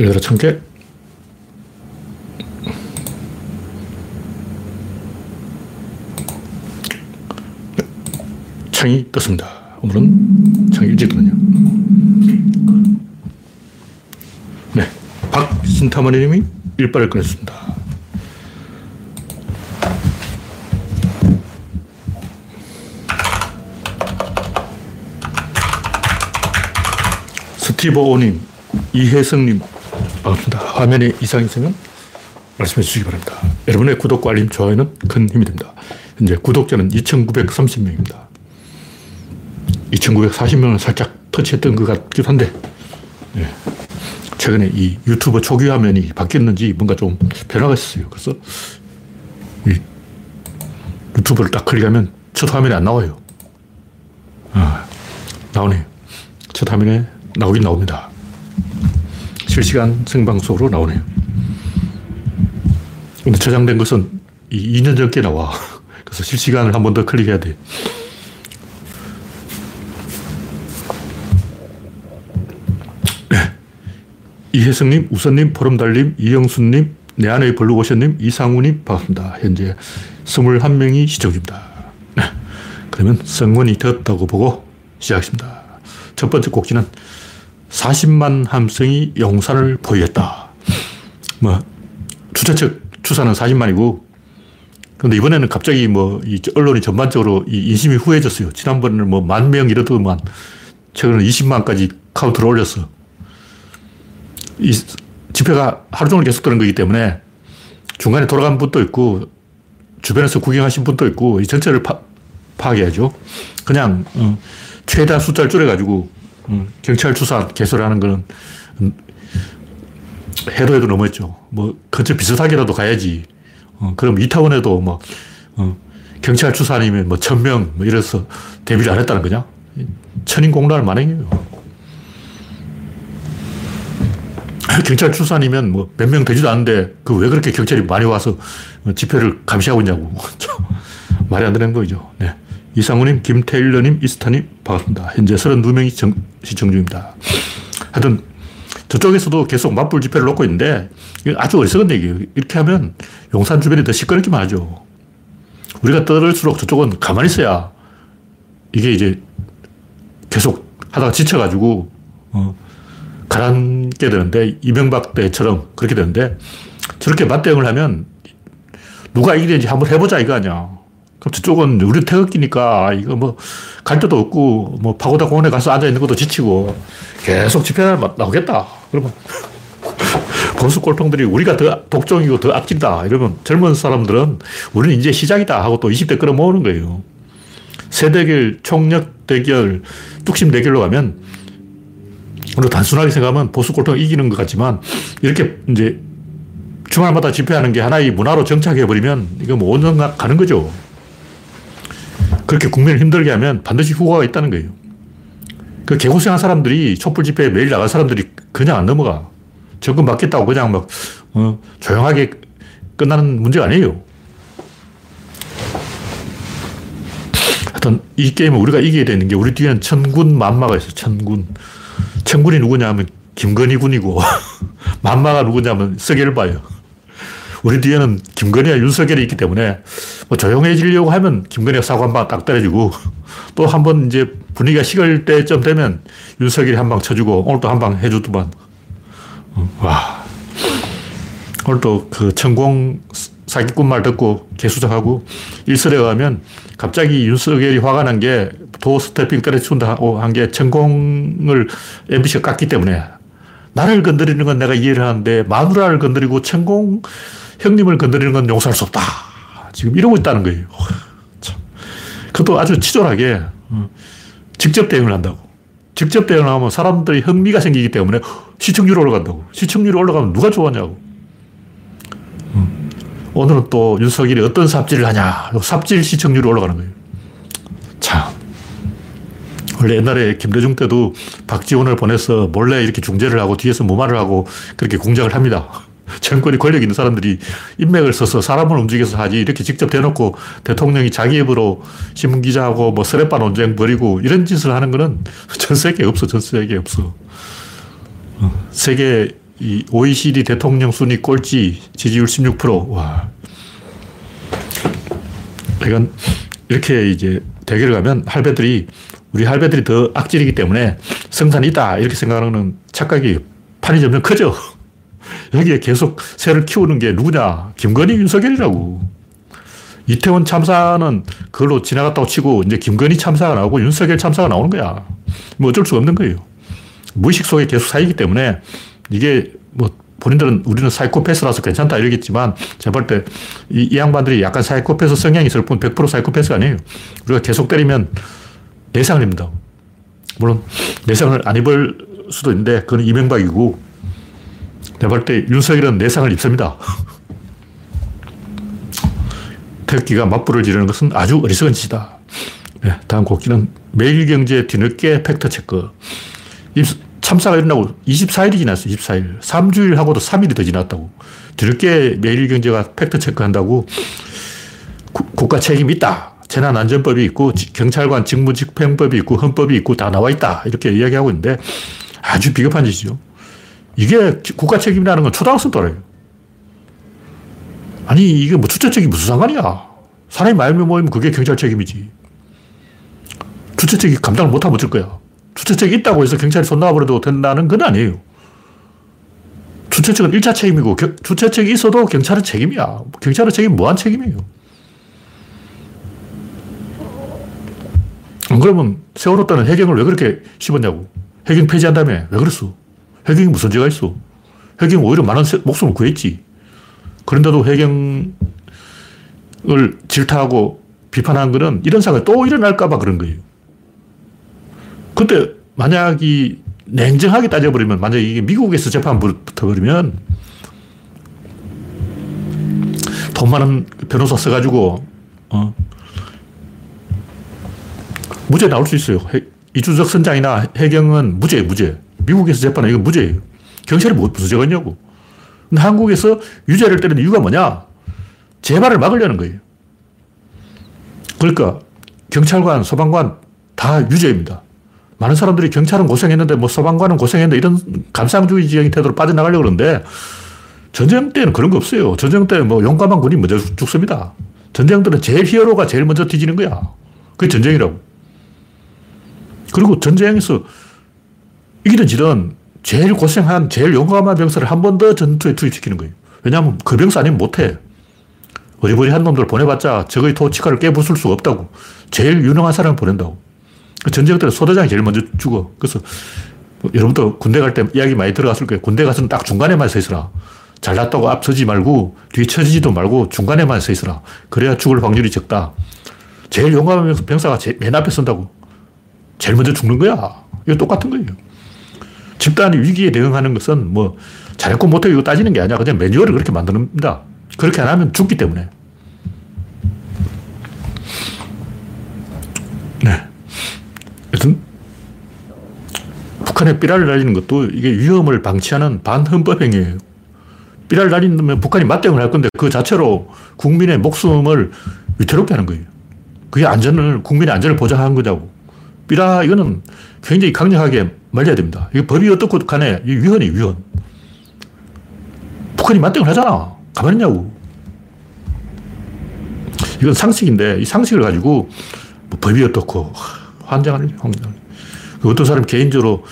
열여덟 천 개. 창이 떴습니다. 오늘은 창이 일찍 뜨네요. 네. 박신타머니님이 일발을 꺼냈습니다. 스티브 오님, 이혜성님, 반갑습니다. 화면에 이상이 있으면 말씀해 주시기 바랍니다. 여러분의 구독과 알림, 좋아요는 큰 힘이 됩니다. 현재 구독자는 2,930명입니다. 2,940명은 살짝 터치했던 것 같기도 한데, 네. 최근에 이 유튜브 초기 화면이 바뀌었는지 뭔가 좀 변화가 있었어요. 그래서 유튜브를 딱 클릭하면 첫 화면이 안 나와요. 아, 나오네요. 첫 화면에 나오긴 나옵니다. 실시간 생방송으로 나오네요. 근데 저장된 것은 2년 전께 나와. 그래서 실시간을 한 번 더 클릭해야 돼. 네. 이혜성님, 우선님, 포럼달님, 이영순님, 내 안의 블루오션님, 이상우님, 반갑습니다. 현재 21명이 시청 중입니다. 네. 그러면 성원이 되었다고 보고 시작했습니다. 첫 번째 곡지는 40만 함성이 용산을 포위했다. 뭐, 주최 측 추산은 40만이고, 근데 이번에는 갑자기 뭐, 이 언론이 전반적으로 이 인심이 후해졌어요. 지난번에는 뭐, 만 명 이러더만, 최근에 20만까지 카운트를 올렸어. 이 집회가 하루 종일 계속되는 거기 때문에 중간에 돌아간 분도 있고, 주변에서 구경하신 분도 있고, 이 전체를 파, 파악해야죠. 그냥, 어, 최대한 숫자를 줄여가지고, 음, 경찰 추산 개설하는 거는 음, 해도 해도 너무했죠. 뭐, 근처 비슷하게라도 가야지. 어, 그럼 이타원에도 뭐, 어, 경찰 추산이면 뭐, 천 명, 뭐, 이래서 대비를 안 했다는 거냐? 천인 공란을 만행해요. 경찰 추산이면 뭐, 몇 명 되지도 않는데, 그 왜 그렇게 경찰이 많이 와서 집회를 감시하고 있냐고. 말이 안 되는 거죠. 네. 이상우님, 김태일러님, 이스타님, 반갑습니다. 현재 32명이 정, 시청 중입니다. 하여튼, 저쪽에서도 계속 맞불 집회를 놓고 있는데, 아주 어리석은 얘기예요. 이렇게 하면 용산 주변이 더 시끄럽기만 하죠. 우리가 떨을수록 저쪽은 가만히 있어야 이게 이제 계속 하다가 지쳐가지고, 어, 가라앉게 되는데, 이명박 때처럼 그렇게 되는데, 저렇게 맞대응을 하면 누가 이기는지 한번 해보자 이거 아니야. 그럼 저쪽은 우리 태극기니까 이거 뭐 갈 데도 없고 뭐 파고다 공원에 가서 앉아 있는 것도 지치고 계속 집회날 나오겠다. 그러면 보수 꼴통들이 우리가 더 독종이고 더 악진다. 이러면 젊은 사람들은 우리는 이제 시작이다 하고 또 20대 끌어모으는 거예요. 세대결, 총력 대결, 뚝심 대결로 가면 우리 단순하게 생각하면 보수 꼴통 이기는 것 같지만 이렇게 이제 주말마다 집회하는 게 하나의 문화로 정착해 버리면 이거 뭐 5년 가는 거죠. 그렇게 국민을 힘들게 하면 반드시 후과가 있다는 거예요. 그 개고생한 사람들이 촛불 집회에 매일 나갈 사람들이 그냥 안 넘어가. 정권 바뀌었다고 그냥 막, 어, 조용하게 끝나는 문제가 아니에요. 하여튼 이 게임을 우리가 이겨야 되는 게 우리 뒤에는 천군 만마가 있어요. 천군. 천군이 누구냐 하면 김건희 군이고 만마가 누구냐 하면 서결바예요. 우리 뒤에는 김건희와 윤석열이 있기 때문에 뭐 조용해지려고 하면 김건희가 사고 한 방 딱 때려주고 또 한 번 이제 분위기가 식을 때쯤 되면 윤석열이 한 방 쳐주고 오늘 또 한 방 해주더만. 어, 와. 오늘 또그 천공 사기꾼 말 듣고 개수작하고 일설에 의하면 갑자기 윤석열이 화가 난 게도 스태핑 때려준다 한게 천공을 MBC가 깠기 때문에 나를 건드리는 건 내가 이해를 하는데 마누라를 건드리고 천공 형님을 건드리는 건 용서할 수 없다. 지금 이러고 있다는 거예요. 참. 그것도 아주 치졸하게 어, 직접 대응을 한다고. 직접 대응을 하면 사람들이 흥미가 생기기 때문에 시청률이 올라간다고. 시청률이 올라가면 누가 좋아하냐고. 어. 오늘은 또 윤석열이 어떤 삽질을 하냐. 삽질 시청률이 올라가는 거예요. 참. 원래 옛날에 김대중 때도 박지원을 보내서 몰래 이렇게 중재를 하고 뒤에서 무마를 하고 그렇게 공작을 합니다. 정권이 권력 있는 사람들이 인맥을 써서 사람을 움직여서 하지 이렇게 직접 대놓고 대통령이 자기 입으로 신문기자하고 뭐 서레빠 논쟁 벌이고 이런 짓을 하는 거는 전 세계에 없어. 전 세계에 없어. 어, 세계 이 OECD 대통령 순위 꼴찌 지지율 16%. 와. 이건 이렇게 이제 대결을 가면 할배들이 우리 할배들이 더 악질이기 때문에 성산이 있다 이렇게 생각하는 착각이 판이 점점 커져. 여기에 계속 새를 키우는 게 누구냐? 김건희, 윤석열이라고. 이태원 참사는 그걸로 지나갔다고 치고 이제 김건희 참사가 나오고 윤석열 참사가 나오는 거야. 뭐 어쩔 수가 없는 거예요. 무의식 속에 계속 사이기 때문에 이게 뭐 본인들은 우리는 사이코패스라서 괜찮다 이러겠지만 제가 볼때 이, 이 양반들이 약간 사이코패스 성향이 있을 뿐 100% 사이코패스가 아니에요. 우리가 계속 때리면 내상을 입니다. 물론 내상을 안 입을 수도 있는데 그건 이명박이고 내가 볼 때 윤석열은 내상을 입습니다. 태극기가 맞불을 지르는 것은 아주 어리석은 짓이다. 네, 다음 곡기는 매일경제 뒤늦게 팩트체크. 참사가 일어나고 24일이 지났어요. 24일. 3주일 하고도 3일이 더 지났다고. 뒤늦게 매일경제가 팩트체크 한다고 국가 책임이 있다. 재난안전법이 있고 경찰관 직무집행법이 있고 헌법이 있고 다 나와 있다. 이렇게 이야기하고 있는데 아주 비겁한 짓이죠. 이게 국가 책임이라는 건 초등학생 또래요. 아니, 이게 뭐 책임 무슨 상관이야. 사람이 말면 모이면 그게 경찰 책임이지. 책임 감당을 못하면 어쩔 거야. 책임 있다고 해서 경찰이 손 놔버려도 된다는 건 아니에요. 주체책은 1차 책임이고 주체책이 있어도 경찰은 책임이야. 경찰은 책임 무한 책임이에요. 안 그러면 세월호 때는 해경을 왜 그렇게 씹었냐고. 해경 폐지한 다음에 왜 그랬어? 해경이 무슨 죄가 있어? 해경 오히려 많은 목숨을 구했지. 그런데도 해경을 질타하고 비판한 거는 이런 사건이 또 일어날까봐 그런 거예요. 근데 만약 이 냉정하게 따져버리면, 만약 이게 미국에서 재판 붙어버리면, 돈 많은 변호사 써가지고, 어, 무죄 나올 수 있어요. 이준석 선장이나 해경은 무죄, 무죄. 미국에서 재판은 이건 무죄예요. 경찰이 뭐, 무슨 죄가 있냐고. 근데 한국에서 유죄를 때리는 이유가 뭐냐? 재발을 막으려는 거예요. 그러니까 경찰관, 소방관 다 유죄입니다. 많은 사람들이 경찰은 고생했는데 뭐 소방관은 고생했는데 이런 감상주의적인 태도로 빠져나가려고 그러는데 전쟁 때는 그런 거 없어요. 전쟁 때는 뭐 용감한 군이 먼저 죽습니다. 전쟁 때는 제일 히어로가 제일 먼저 뒤지는 거야. 그게 전쟁이라고. 그리고 전쟁에서 이기든 지든 제일 고생한 제일 용감한 병사를 한 번 더 전투에 투입시키는 거예요. 왜냐하면 그 병사 아니면 못해. 어리버리한 놈들 보내봤자 적의 토치카를 깨부술 수가 없다고. 제일 유능한 사람을 보낸다고. 그 전쟁 때는 소대장이 제일 먼저 죽어. 그래서 뭐 여러분도 군대 갈 때 이야기 많이 들어갔을 거예요. 군대 가서는 딱 중간에만 서 있으라. 잘났다고 앞서지 말고 뒤 처지지도 말고 중간에만 서 있으라. 그래야 죽을 확률이 적다. 제일 용감한 병사가 맨 앞에 선다고. 제일 먼저 죽는 거야. 이거 똑같은 거예요. 집단이 위기에 대응하는 것은 뭐 잘했고 못했고 따지는 게 아니야. 그냥 매뉴얼을 그렇게 만듭니다. 그렇게 안 하면 죽기 때문에. 네. 여튼 북한에 삐라를 날리는 것도 이게 위험을 방치하는 반헌법 행위예요. 삐라를 날리면 북한이 맞대응을 할 건데 그 자체로 국민의 목숨을 위태롭게 하는 거예요. 그게 안전을, 국민의 안전을 보장하는 거냐고. 삐라, 이거는 굉장히 강력하게 말려야 됩니다. 이게 법이 어떻고 간에 위헌이 위헌. 북한이 맞대응을 하잖아. 가만히 있냐고. 이건 상식인데 이 상식을 가지고 뭐 법이 어떻고 환장하는 환장. 그 어떤 사람 개인적으로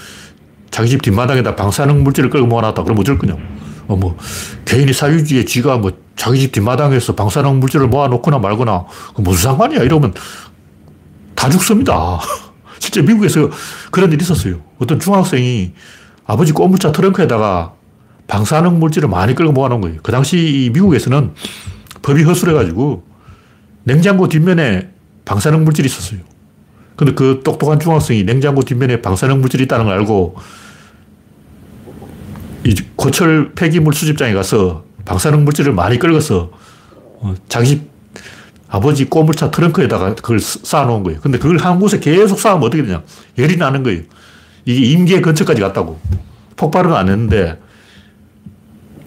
자기 집 뒷마당에다 방사능 물질을 끌고 모아놨다. 그럼 어쩔 거냐고. 어, 뭐, 개인이 사유지에 지가 뭐 자기 집 뒷마당에서 방사능 물질을 모아놓거나 말거나 무슨 상관이야. 이러면 다 죽습니다. 실제 미국에서 그런 일이 있었어요. 어떤 중학생이 아버지 꼬물차 트렁크에다가 방사능 물질을 많이 끌고 모아놓은 거예요. 그 당시 미국에서는 법이 허술해가지고 냉장고 뒷면에 방사능 물질이 있었어요. 근데 그 똑똑한 중학생이 냉장고 뒷면에 방사능 물질이 있다는 걸 알고 이 고철 폐기물 수집장에 가서 방사능 물질을 많이 끌어서 어, 자기 집 아버지 꼬물차 트렁크에다가 그걸 쌓아놓은 거예요. 근데 그걸 한 곳에 계속 쌓으면 어떻게 되냐. 열이 나는 거예요. 이게 임계 근처까지 갔다고. 폭발은 안 했는데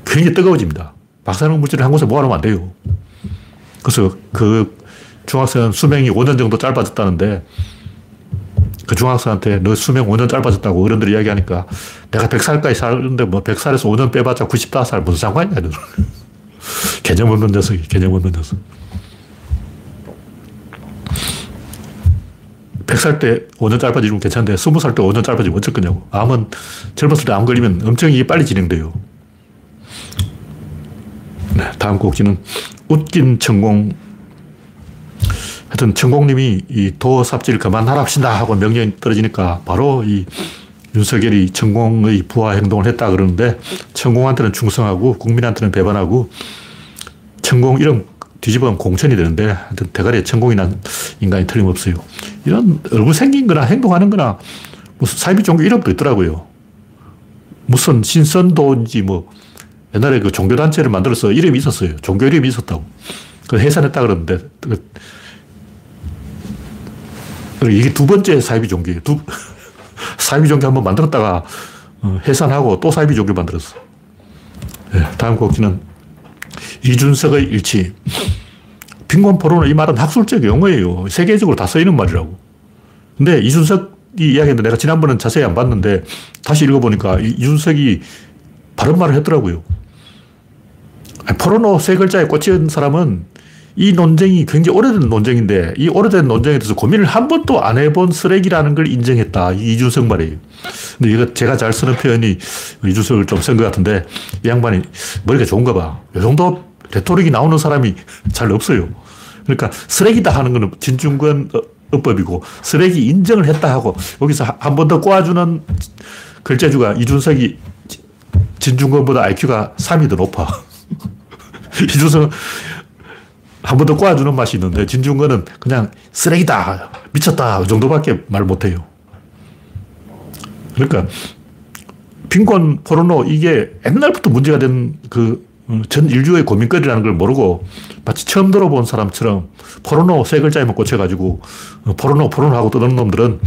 굉장히 뜨거워집니다. 방사능 물질을 한 곳에 모아놓으면 안 돼요. 그래서 그 중학생 수명이 5년 정도 짧아졌다는데 그 중학생한테 너 수명 5년 짧아졌다고 어른들이 이야기하니까 내가 100살까지 사는데 뭐 100살에서 5년 빼봤자 95살 무슨 상관이냐. 개념 없는 녀석이, 개념 없는 녀석. 100살 때 5년 짧아지면 괜찮은데 20살 때 5년 짧아지면 어쩔 거냐고. 암은 젊었을 때 암 걸리면 엄청 이게 빨리 진행돼요. 네, 다음 곡지는 웃긴 천공 하여튼 천공님이 이 도삽질 그만하랍시다 하고 명령이 떨어지니까 바로 이 윤석열이 천공의 부하 행동을 했다 그러는데 천공한테는 충성하고 국민한테는 배반하고 천공 이름 뒤집으면 공천이 되는데 하여튼 대가리에 천공이 난 인간이 틀림없어요. 이런 얼굴 생긴 거나 행동하는 거나 무슨 사이비 종교 이름도 있더라고요. 무슨 신선도인지 뭐 옛날에 그 종교단체를 만들어서 이름이 있었어요. 종교 이름이 있었다고. 그 해산했다 그러는데 그 이게 두 번째 사이비 종교예요. 두, 사이비 종교 한번 만들었다가 어, 해산하고 또 사이비 종교 만들었어. 네, 다음 곡지는 이준석의 일치. 빈곤 포로는 이 말은 학술적 용어예요. 세계적으로 다 쓰이는 말이라고. 근데 이준석이 이야기했는데 내가 지난번은 자세히 안 봤는데 다시 읽어보니까 이준석이 바른 말을 했더라고요. 포르노 세 글자에 꽂힌 사람은 이 논쟁이 굉장히 오래된 논쟁인데 이 오래된 논쟁에 대해서 고민을 한 번도 안 해본 쓰레기라는 걸 인정했다. 이준석 말이에요. 근데 이거 제가 잘 쓰는 표현이 이준석을 좀 쓴 것 같은데 이 양반이 머리가 좋은가 봐. 이 정도 레토릭이 나오는 사람이 잘 없어요. 그러니까 쓰레기다 하는 거는 진중권 어법이고 쓰레기 인정을 했다 하고 여기서 한 번 더 꼬아주는 글재주가 이준석이 진중권보다 IQ가 3이 더 높아. 이준석 한 번 더 꼬아주는 맛이 있는데 진중권은 그냥 쓰레기다, 미쳤다, 그 정도밖에 말 못해요. 그러니까 빈곤 포르노 이게 옛날부터 문제가 된 그 전 인류의 고민거리라는 걸 모르고 마치 처음 들어본 사람처럼 포르노 세 글자에 만 꽂혀가지고 포르노 포르노 하고 떠드는 놈들은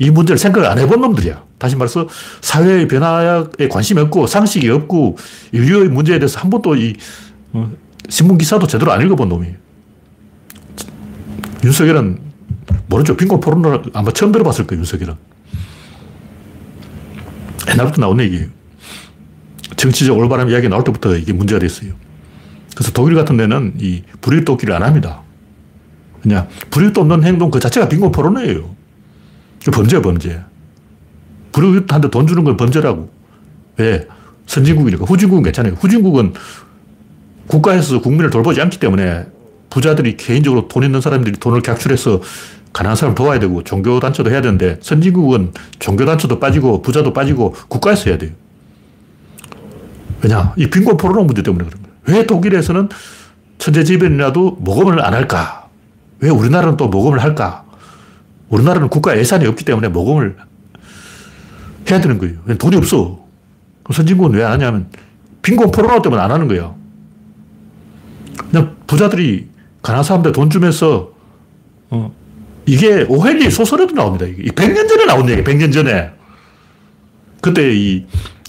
이 문제를 생각을 안 해본 놈들이야. 다시 말해서 사회의 변화에 관심이 없고 상식이 없고 인류의 문제에 대해서 한 번도 이 어, 신문 기사도 제대로 안 읽어본 놈이에요. 윤석열은 모르죠. 빈곤 포르노를 아마 처음 들어봤을 거예요, 윤석열은. 옛날부터 나온 얘기예요. 정치적 올바른 이야기 나올 때부터 이게 문제가 됐어요. 그래서 독일 같은 데는 이 불이익 돕기를 안 합니다. 그냥 불이익 돕는 행동 그 자체가 빈곤 포르노예요. 범죄야, 범죄. 불이익한테 돈 주는 건 범죄라고. 왜? 선진국이니까. 후진국은 괜찮아요. 후진국은 국가에서 국민을 돌보지 않기 때문에 부자들이 개인적으로 돈 있는 사람들이 돈을 객출해서 가난한 사람 도와야 되고 종교단체도 해야 되는데 선진국은 종교단체도 빠지고 부자도 빠지고 국가에서 해야 돼요. 왜냐? 이 빈곤 포로노 문제 때문에 그런 거예요. 왜 독일에서는 천재지변이라도 모금을 안 할까? 왜 우리나라는 또 모금을 할까? 우리나라는 국가 예산이 없기 때문에 모금을 해야 되는 거예요. 돈이 없어. 선진국은 왜 안 하냐면 빈곤 포로노 때문에 안 하는 거예요. 그냥 부자들이 가난한 사람들 돈 주면서, 어, 이게 오헬리 소설에도 나옵니다. 이게 100년 전에 나온 얘기 100년 전에. 그때 이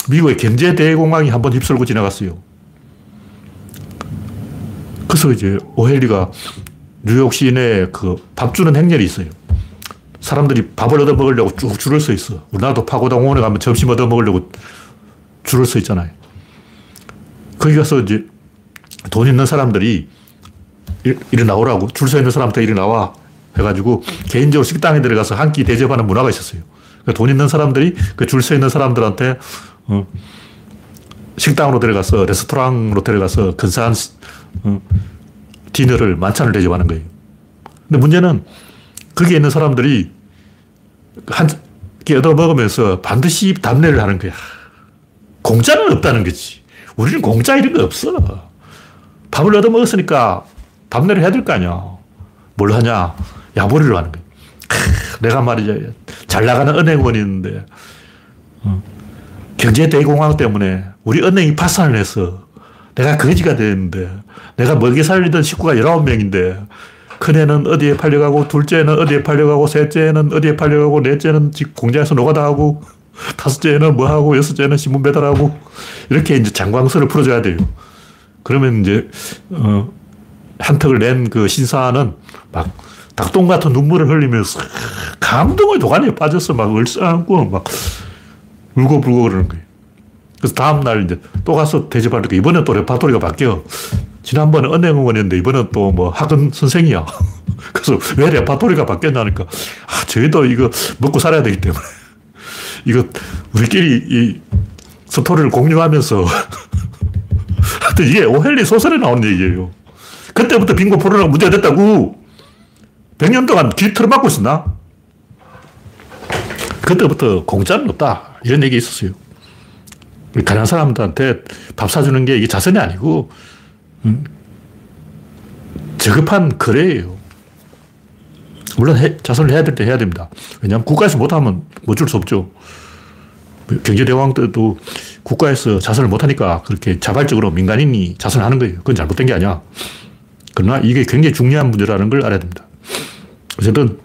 미국의 경제 대공황이 한 번 휩쓸고 지나갔어요. 그래서 이제 오헬리가 뉴욕 시내에 그밥 주는 행렬이 있어요. 사람들이 밥을 얻어 먹으려고 쭉 줄을 서 있어. 우리나라도 파고당원에 가면 점심 얻어 먹으려고 줄을 서 있잖아요. 거기 가서 이제 돈 있는 사람들이 이리 나오라고 줄 서 있는 사람한테 이리 나와 해가지고 개인적으로 식당에 들어가서 한 끼 대접하는 문화가 있었어요. 그러니까 돈 있는 사람들이 그 줄 서 있는 사람들한테 어, 식당으로 들어가서 레스토랑으로 들어가서 근사한 어, 디너를 만찬을 대접하는 거예요. 근데 문제는 거기에 있는 사람들이 한 끼 얻어 먹으면서 반드시 답례를 하는 거야. 공짜는 없다는 거지. 우리는 공짜 이런 거 없어. 밥을 얻어 먹었으니까 답례를 해야 될 거 아니야. 뭘 하냐? 야보리를 하는 거야. 내가 말이죠. 잘 나가는 은행원이 있는데, 어, 경제 대공황 때문에 우리 은행이 파산을 했어. 내가 거지가 됐는데, 내가 먹여 살리던 식구가 19명인데, 큰애는 어디에 팔려가고, 둘째는 어디에 팔려가고, 셋째는 어디에 팔려가고, 넷째는 집 공장에서 노가다하고, 다섯째는 뭐하고, 여섯째는 신문 배달하고, 이렇게 이제 장광설을 풀어줘야 돼요. 그러면 이제, 어, 한턱을 낸 그 신사는 막 닭똥 같은 눈물을 흘리면서 감동의 도가니에 빠져서 막 얼싸안고 막 울고불고 그러는 거예요. 그래서 다음날 이제 또 가서 대접하니까 이번엔 또 레파토리가 바뀌어. 지난번에 은행원이었는데 이번엔 또 뭐 학원 선생이야. 그래서 왜 레파토리가 바뀌었냐니까 아, 저희도 이거 먹고 살아야 되기 때문에 이거 우리끼리 이 스토리를 공유하면서 하여튼 이게 오헬리 소설에 나오는 얘기예요. 그때부터 빙고 포르노가 문제가 됐다고. 100년 동안 귀 틀어막고 있었나? 그때부터 공짜는 없다. 이런 얘기 있었어요. 가난한 사람들한테 밥 사주는 게 이게 자선이 아니고, 음, 저급한 거래예요. 물론 해, 자선을 해야 될 때 해야 됩니다. 왜냐하면 국가에서 못하면 못 줄 수 없죠. 경제대왕 때도 국가에서 자선을 못하니까 그렇게 자발적으로 민간인이 자선하는 거예요. 그건 잘못된 게 아니야. 그러나 이게 굉장히 중요한 문제라는 걸 알아야 됩니다. 어쨌든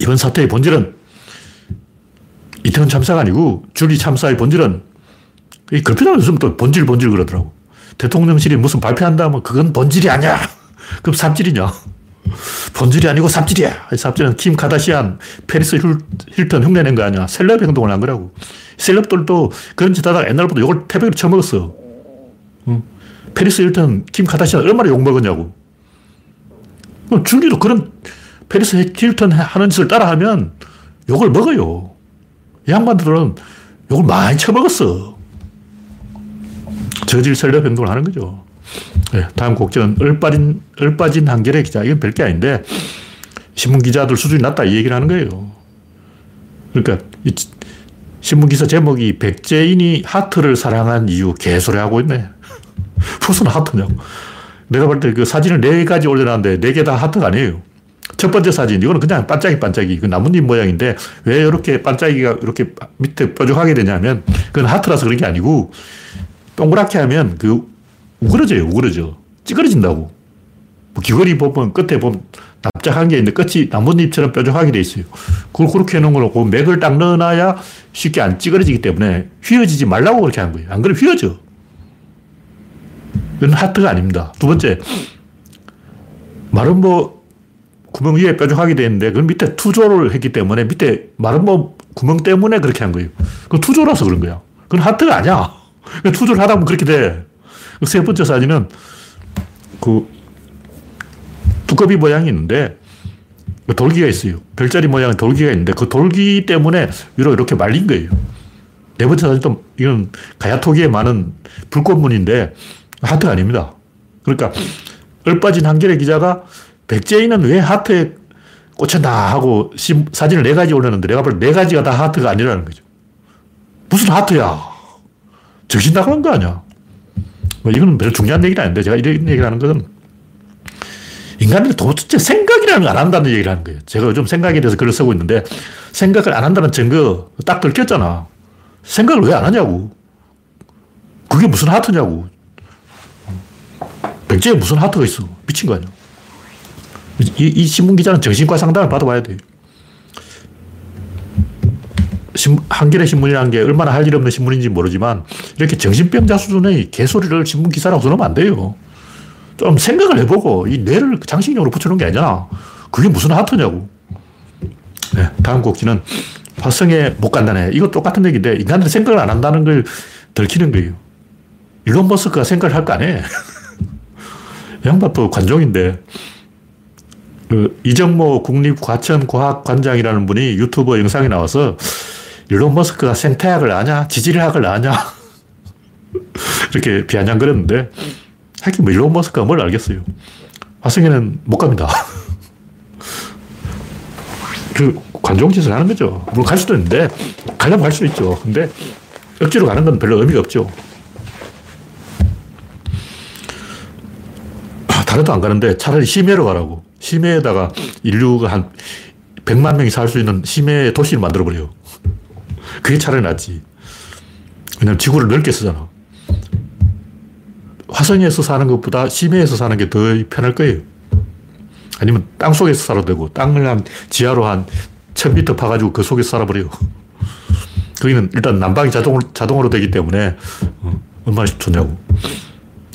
이번 사태의 본질은 이태원 참사가 아니고 줄리 참사의 본질은 이 걸핏하면 요즘 또 본질 본질 그러더라고. 대통령실이 무슨 발표한다면 그건 본질이 아니야. 그럼 삽질이냐. 본질이 아니고 삽질이야. 삽질은 킴 카다시안, 페리스 힐턴 흉내낸 거 아니야. 셀럽 행동을 한 거라고. celeb들도 그런 짓 하다가 옛날부터 욕을 태배기로 쳐먹었어. 응. 페리스 힐턴, 킴 카다시안 얼마나 욕먹었냐고. 줄리도 그런 페리스 힐턴 하는 짓을 따라하면 욕을 먹어요. 이 양반들은 욕을 많이 쳐먹었어. 저질 설렙 행동을 하는 거죠. 네, 다음 꼭지는 얼빠진, 얼빠진 한겨레 기자. 이건 별게 아닌데, 신문 기자들 수준이 낮다 이 얘기를 하는 거예요. 그러니까, 신문 기사 제목이 백제인이 하트를 사랑한 이유 개소리 하고 있네. 무슨 하트냐고. 내가 볼 때 그 사진을 네 가지 올려놨는데 네 개 다 하트가 아니에요. 첫 번째 사진, 이거는 그냥 반짝이 반짝이. 그 나뭇잎 모양인데 왜 이렇게 반짝이가 이렇게 밑에 뾰족하게 되냐면 그건 하트라서 그런 게 아니고 동그랗게 하면 그 우그러져요, 우그러져. 찌그러진다고. 뭐 귀걸이 보면 끝에 보면 납작한 게 있는데 끝이 나뭇잎처럼 뾰족하게 돼 있어요. 그걸 그렇게 해놓은 걸로 그 맥을 딱 넣어놔야 쉽게 안 찌그러지기 때문에 휘어지지 말라고 그렇게 한 거예요. 안 그러면 휘어져. 이건 하트가 아닙니다. 두 번째, 마른 뭐 구멍 위에 뾰족하게 되어 있는데 그 밑에 투조를 했기 때문에 밑에 마른 뭐 구멍 때문에 그렇게 한 거예요. 그 투조라서 그런 거야. 그건 하트가 아니야. 투조를 하다 보면 그렇게 돼. 그세 번째 사진은 그 두꺼비 모양이 있는데 그 돌기가 있어요. 별자리 모양의 돌기가 있는데 그 돌기 때문에 위로 이렇게 말린 거예요. 네 번째 사진도 이건 가야토기에 많은 불꽃문인데 하트가 아닙니다. 그러니까 얼빠진 한결의 기자가 백제인은 왜 하트에 꽂혔나 하고 사진을 네 가지 올렸는데 내가 볼 때 네 가지가 다 하트가 아니라는 거죠. 무슨 하트야? 정신 나가는 거 아니야? 뭐 이거는 별로 중요한 얘기는 아닌데 제가 이런 얘기를 하는 것은 인간들이 도대체 생각이라는 걸 안 한다는 얘기를 하는 거예요. 제가 요즘 생각에 대해서 글을 쓰고 있는데 생각을 안 한다는 증거 딱 들켰잖아. 생각을 왜 안 하냐고. 그게 무슨 하트냐고. 백제에 무슨 하트가 있어. 미친 거 아니야. 이, 이 신문 기자는 정신과 상담을 받아봐야 돼 신, 한겨레 신문이라는 게 얼마나 할 일 없는 신문인지 모르지만 이렇게 정신병자 수준의 개소리를 신문 기사라고 써놓으면 안 돼요. 좀 생각을 해보고 이 뇌를 장식용으로 붙여놓은 게 아니야. 그게 무슨 하트냐고. 네, 다음 곡지는 화성에 못 간다네. 이거 똑같은 얘기인데 인간들이 생각을 안 한다는 걸 들키는 거예요. 일론 머스크가 생각을 할 거 아니에요. 양반도 관종인데 그 이정모 국립과천과학관장이라는 분이 유튜브 영상에 나와서 일론 머스크가 생태학을 아냐? 지질학을 아냐? 이렇게 비아냥거렸는데 하긴 뭐 일론 머스크가 뭘 알겠어요. 화성에는 못 갑니다. 그 관종짓을 하는 거죠. 물론 갈 수도 있는데 가려면 갈수 있죠. 근데 억지로 가는 건 별로 의미가 없죠. 아, 다른 도 안 가는데 차라리 심해로 가라고. 심해에다가 인류가 한 100만 명이 살 수 있는 심해 도시를 만들어버려요. 그게 차라리 낫지. 왜냐면 지구를 넓게 쓰잖아. 화성에서 사는 것보다 심해에서 사는 게 더 편할 거예요. 아니면 땅 속에서 살아도 되고, 땅을 한 지하로 한 1000m 파가지고 그 속에서 살아버려요. 거기는 일단 난방이 자동으로, 자동으로 되기 때문에 어, 얼마나 좋냐고.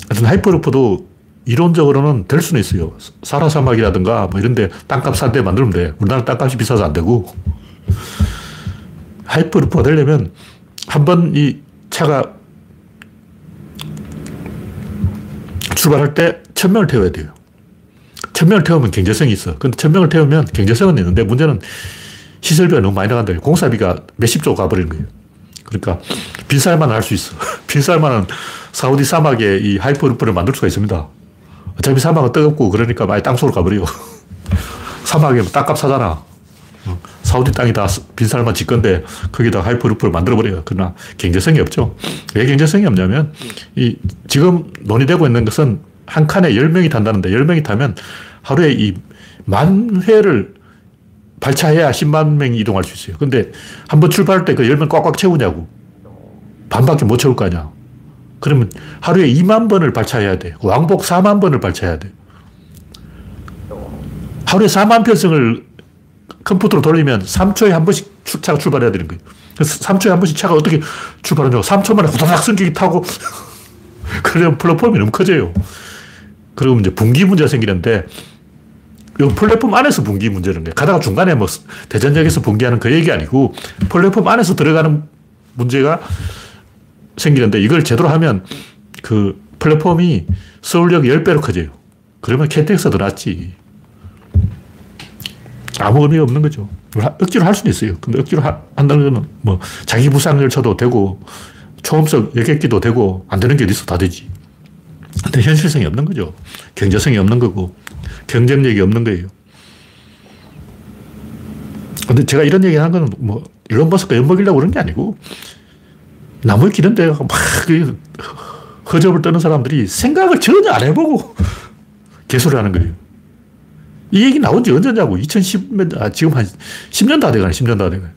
하여튼 하이퍼루프도 이론적으로는 될 수는 있어요. 사라 사막이라든가 뭐 이런 데 땅값 싼 데 만들면 돼. 우리나라 땅값이 비싸서 안 되고. hyperloop가 되려면 한 번 이 차가 출발할 때 천명을 태워야 돼요. 천명을 태우면 경제성이 있어. 근데 천명을 태우면 경제성은 있는데 문제는 시설비가 너무 많이 나간다. 공사비가 몇십 조 가버리는 거예요. 그러니까 빈살만 할 수 있어. 빈살만은 사우디 사막에 이 hyperloop를 만들 수가 있습니다. 어차피 사막은 뜨겁고 그러니까 많이 땅속으로 가버려. 사막에 땅값 사잖아. 어, 사우디 땅이 다 빈살만 짓건데 거기다 하이퍼루프를 만들어버려요. 그러나 경제성이 없죠. 왜 경제성이 없냐면 이 지금 논의되고 있는 것은 한 칸에 10명이 탄다는데 10명이 타면 하루에 이 만 회를 발차해야 10만 명이 이동할 수 있어요. 근데 한 번 출발할 때 그 10명 꽉꽉 채우냐고. 반밖에 못 채울 거 아니야. 그러면 하루에 2만 번을 발차해야 돼. 왕복 4만 번을 발차해야 돼. 하루에 4만 편승을 컴퓨터로 돌리면 3초에 한 번씩 차가 출발해야 되는 거예요. 그래서 3초에 한 번씩 차가 어떻게 출발하냐고. 3초 만에 후다닥 승객이 타고 그러면 플랫폼이 너무 커져요. 그리고 이제 분기 문제가 생기는데 이 플랫폼 안에서 분기 문제는 거예요. 가다가 중간에 뭐 대전역에서 분기하는 그 얘기 아니고 플랫폼 안에서 들어가는 문제가 생기는데 이걸 제대로 하면 그 플랫폼이 서울역 10배로 커져요. 그러면 KTX가 더 낫지. 아무 의미가 없는 거죠. 억지로 할 수는 있어요. 근데 억지로 하, 한다는 거는 뭐 자기 부상을 쳐도 되고 초음속 여객기도 되고 안 되는 게 어딨어 다 되지. 근데 현실성이 없는 거죠. 경제성이 없는 거고 경쟁력이 없는 거예요. 근데 제가 이런 얘기 하는 건 뭐, 일론 머스크가 엿먹이려고 그런 게 아니고, 나무 기는데 막 허접을 떠는 사람들이 생각을 전혀 안 해보고 개소리 하는 거예요. 이 얘기 나온 지 언제냐고. 2010년, 아, 지금 한 10년 다 돼가네, 10년 다 돼가네.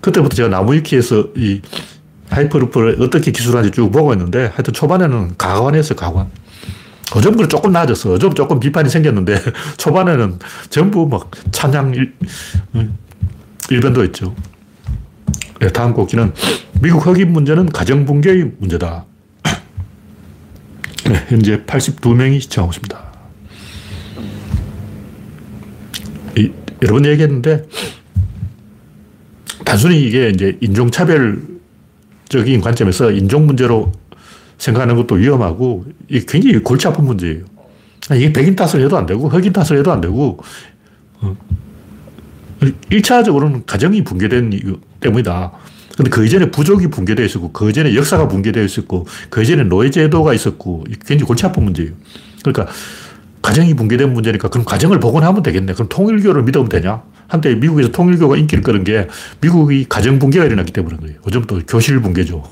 그때부터 제가 나무위키에서 이 하이퍼루프를 어떻게 기술하는지 쭉 보고 있는데 하여튼 초반에는 가관이었어요, 가관. 그 조금 나아졌어. 요즘 조금 비판이 생겼는데 초반에는 전부 막 찬양 일, 일변도 있죠. 네, 다음 곡기는 미국 흑인 문제는 가정 붕괴의 문제다. 네, 현재 82명이 시청하고 있습니다. 이, 여러 번 얘기했는데 단순히 이게 이제 인종차별적인 관점에서 인종 문제로 생각하는 것도 위험하고 이게 굉장히 골치 아픈 문제예요. 이게 백인 탓을 해도 안 되고 흑인 탓을 해도 안 되고 1차적으로는 어, 가정이 붕괴된 때문이다. 근데 그 이전에 부족이 붕괴되어 있었고, 그 이전에 역사가 붕괴되어 있었고, 그 이전에 노예제도가 있었고, 굉장히 골치 아픈 문제예요. 그러니까, 가정이 붕괴된 문제니까, 그럼 가정을 복원하면 되겠네. 그럼 통일교를 믿으면 되냐? 한때 미국에서 통일교가 인기를 끄는 게, 미국이 가정 붕괴가 일어났기 때문인 거예요. 요즘 또 교실 붕괴죠.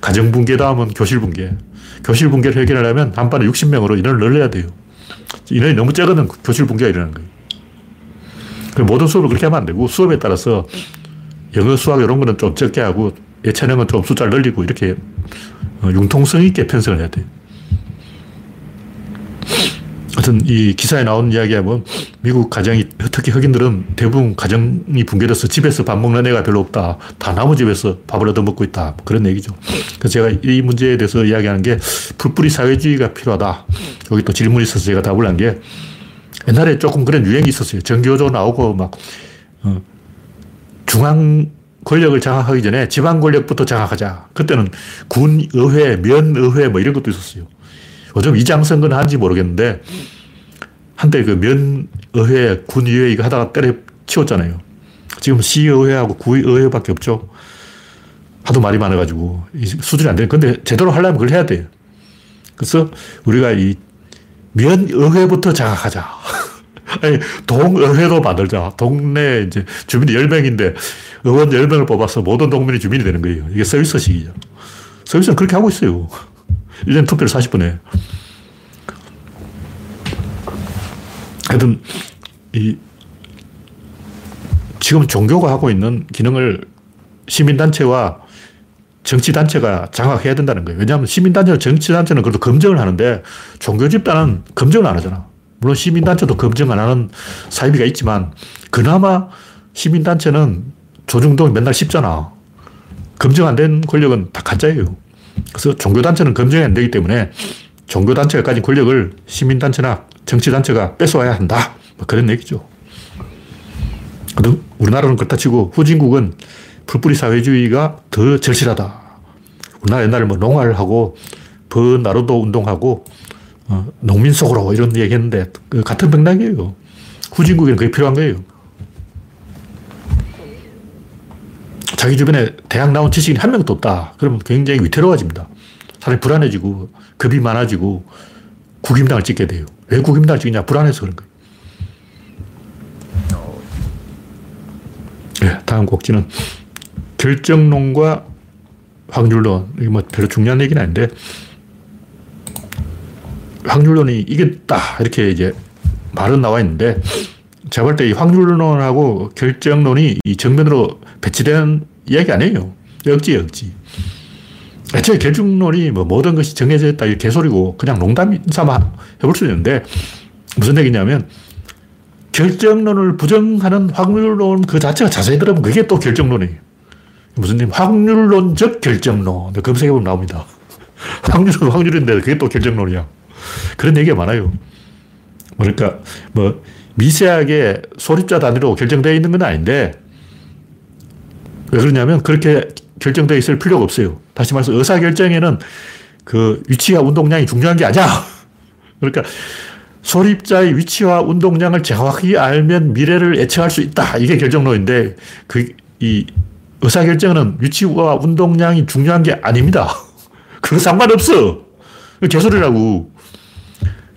가정 붕괴 다음은 교실 붕괴. 교실 붕괴를 해결하려면 한 반에 60명으로 인원을 늘려야 돼요. 인원이 너무 적으면 교실 붕괴가 일어나는 거예요. 모든 수업을 그렇게 하면 안 되고 수업에 따라서 영어, 수학 이런 거는 좀 적게 하고 예체능은 좀 숫자를 늘리고 이렇게 어, 융통성 있게 편성을 해야 돼요. 하여튼 이 기사에 나온 이야기하면 뭐 미국 가정이 특히 흑인들은 대부분 가정이 붕괴돼서 집에서 밥 먹는 애가 별로 없다. 다 나무 집에서 밥을 얻어 먹고 있다. 뭐 그런 얘기죠. 그래서 제가 이 문제에 대해서 이야기하는 게 풀뿌리 사회주의가 필요하다. 여기 또 질문이 있어서 제가 답을 한 게 옛날에 조금 그런 유행이 있었어요. 정교조 나오고 막 어, 중앙 권력을 장악하기 전에 지방 권력부터 장악하자. 그때는 군 의회, 면 의회 뭐 이런 것도 있었어요. 요즘 이장 선거는 한지 모르겠는데 한때 그 면 의회, 군 의회 이거 하다가 때려 치웠잖아요. 지금 시의회하고 구의회밖에 없죠. 하도 말이 많아가지고 수준이 안 돼. 근데 제대로 하려면 그걸 해야 돼요. 그래서 우리가 이 면 의회부터 장악하자. 아니, 동의회도 만들자. 동네 이제 주민이 10명인데 의원 10명을 뽑아서 모든 동민이 주민이 되는 거예요. 이게 서비스식이죠. 서비스는 그렇게 하고 있어요. 1년 투표를 40분 해. 하여튼, 이, 지금 종교가 하고 있는 기능을 시민단체와 정치단체가 장악해야 된다는 거예요. 왜냐하면 시민단체와 정치단체는 그래도 검증을 하는데 종교 집단은 검증을 안 하잖아. 물론 시민단체도 검증 안 하는 사이비가 있지만 그나마 시민단체는 조중동이 맨날 씹잖아. 검증 안 된 권력은 다 가짜예요. 그래서 종교단체는 검증이 안 되기 때문에 종교단체가 가진 권력을 시민단체나 정치단체가 뺏어와야 한다. 뭐 그런 얘기죠. 우리나라는 그렇다 치고 후진국은 풀뿌리 사회주의가 더 절실하다. 우리나라 옛날에 뭐 농활 하고 버나루도 운동하고 어, 농민 속으로 이런 얘기 했는데 그 같은 맥락이에요. 후진국에는 그게 필요한 거예요. 자기 주변에 대학 나온 지식인이 한 명도 없다. 그러면 굉장히 위태로워집니다. 사람이 불안해지고 겁이 많아지고 국임당을 찍게 돼요. 왜 국임당을 찍냐? 불안해서 그런 거예요. 네, 다음 곡지는 결정론과 확률론. 이게 뭐 별로 중요한 얘기는 아닌데, 확률론이 이겼다. 이렇게 이제 말은 나와 있는데, 제가 볼 때 이 확률론하고 결정론이 이 정면으로 배치된 이야기 아니에요. 억지, 억지. 애초에 결정론이 뭐 모든 것이 정해져 있다. 이 개소리고, 그냥 농담 삼아 해볼 수 있는데, 무슨 얘기냐면, 결정론을 부정하는 확률론 그 자체가 자세히 들으면 그게 또 결정론이에요. 무슨 님? 확률론적 결정론. 검색해보면 나옵니다. 확률은 확률인데 그게 또 결정론이야. 그런 얘기가 많아요. 그러니까 뭐 미세하게 소립자 단위로 결정되어 있는 건 아닌데 왜 그러냐면 그렇게 결정되어 있을 필요가 없어요. 다시 말해서 의사결정에는 그 위치와 운동량이 중요한 게 아니야. 그러니까 소립자의 위치와 운동량을 정확히 알면 미래를 예측할 수 있다. 이게 결정론인데, 그, 이 의사결정은 위치와 운동량이 중요한 게 아닙니다. 그거 상관없어. 개소리라고.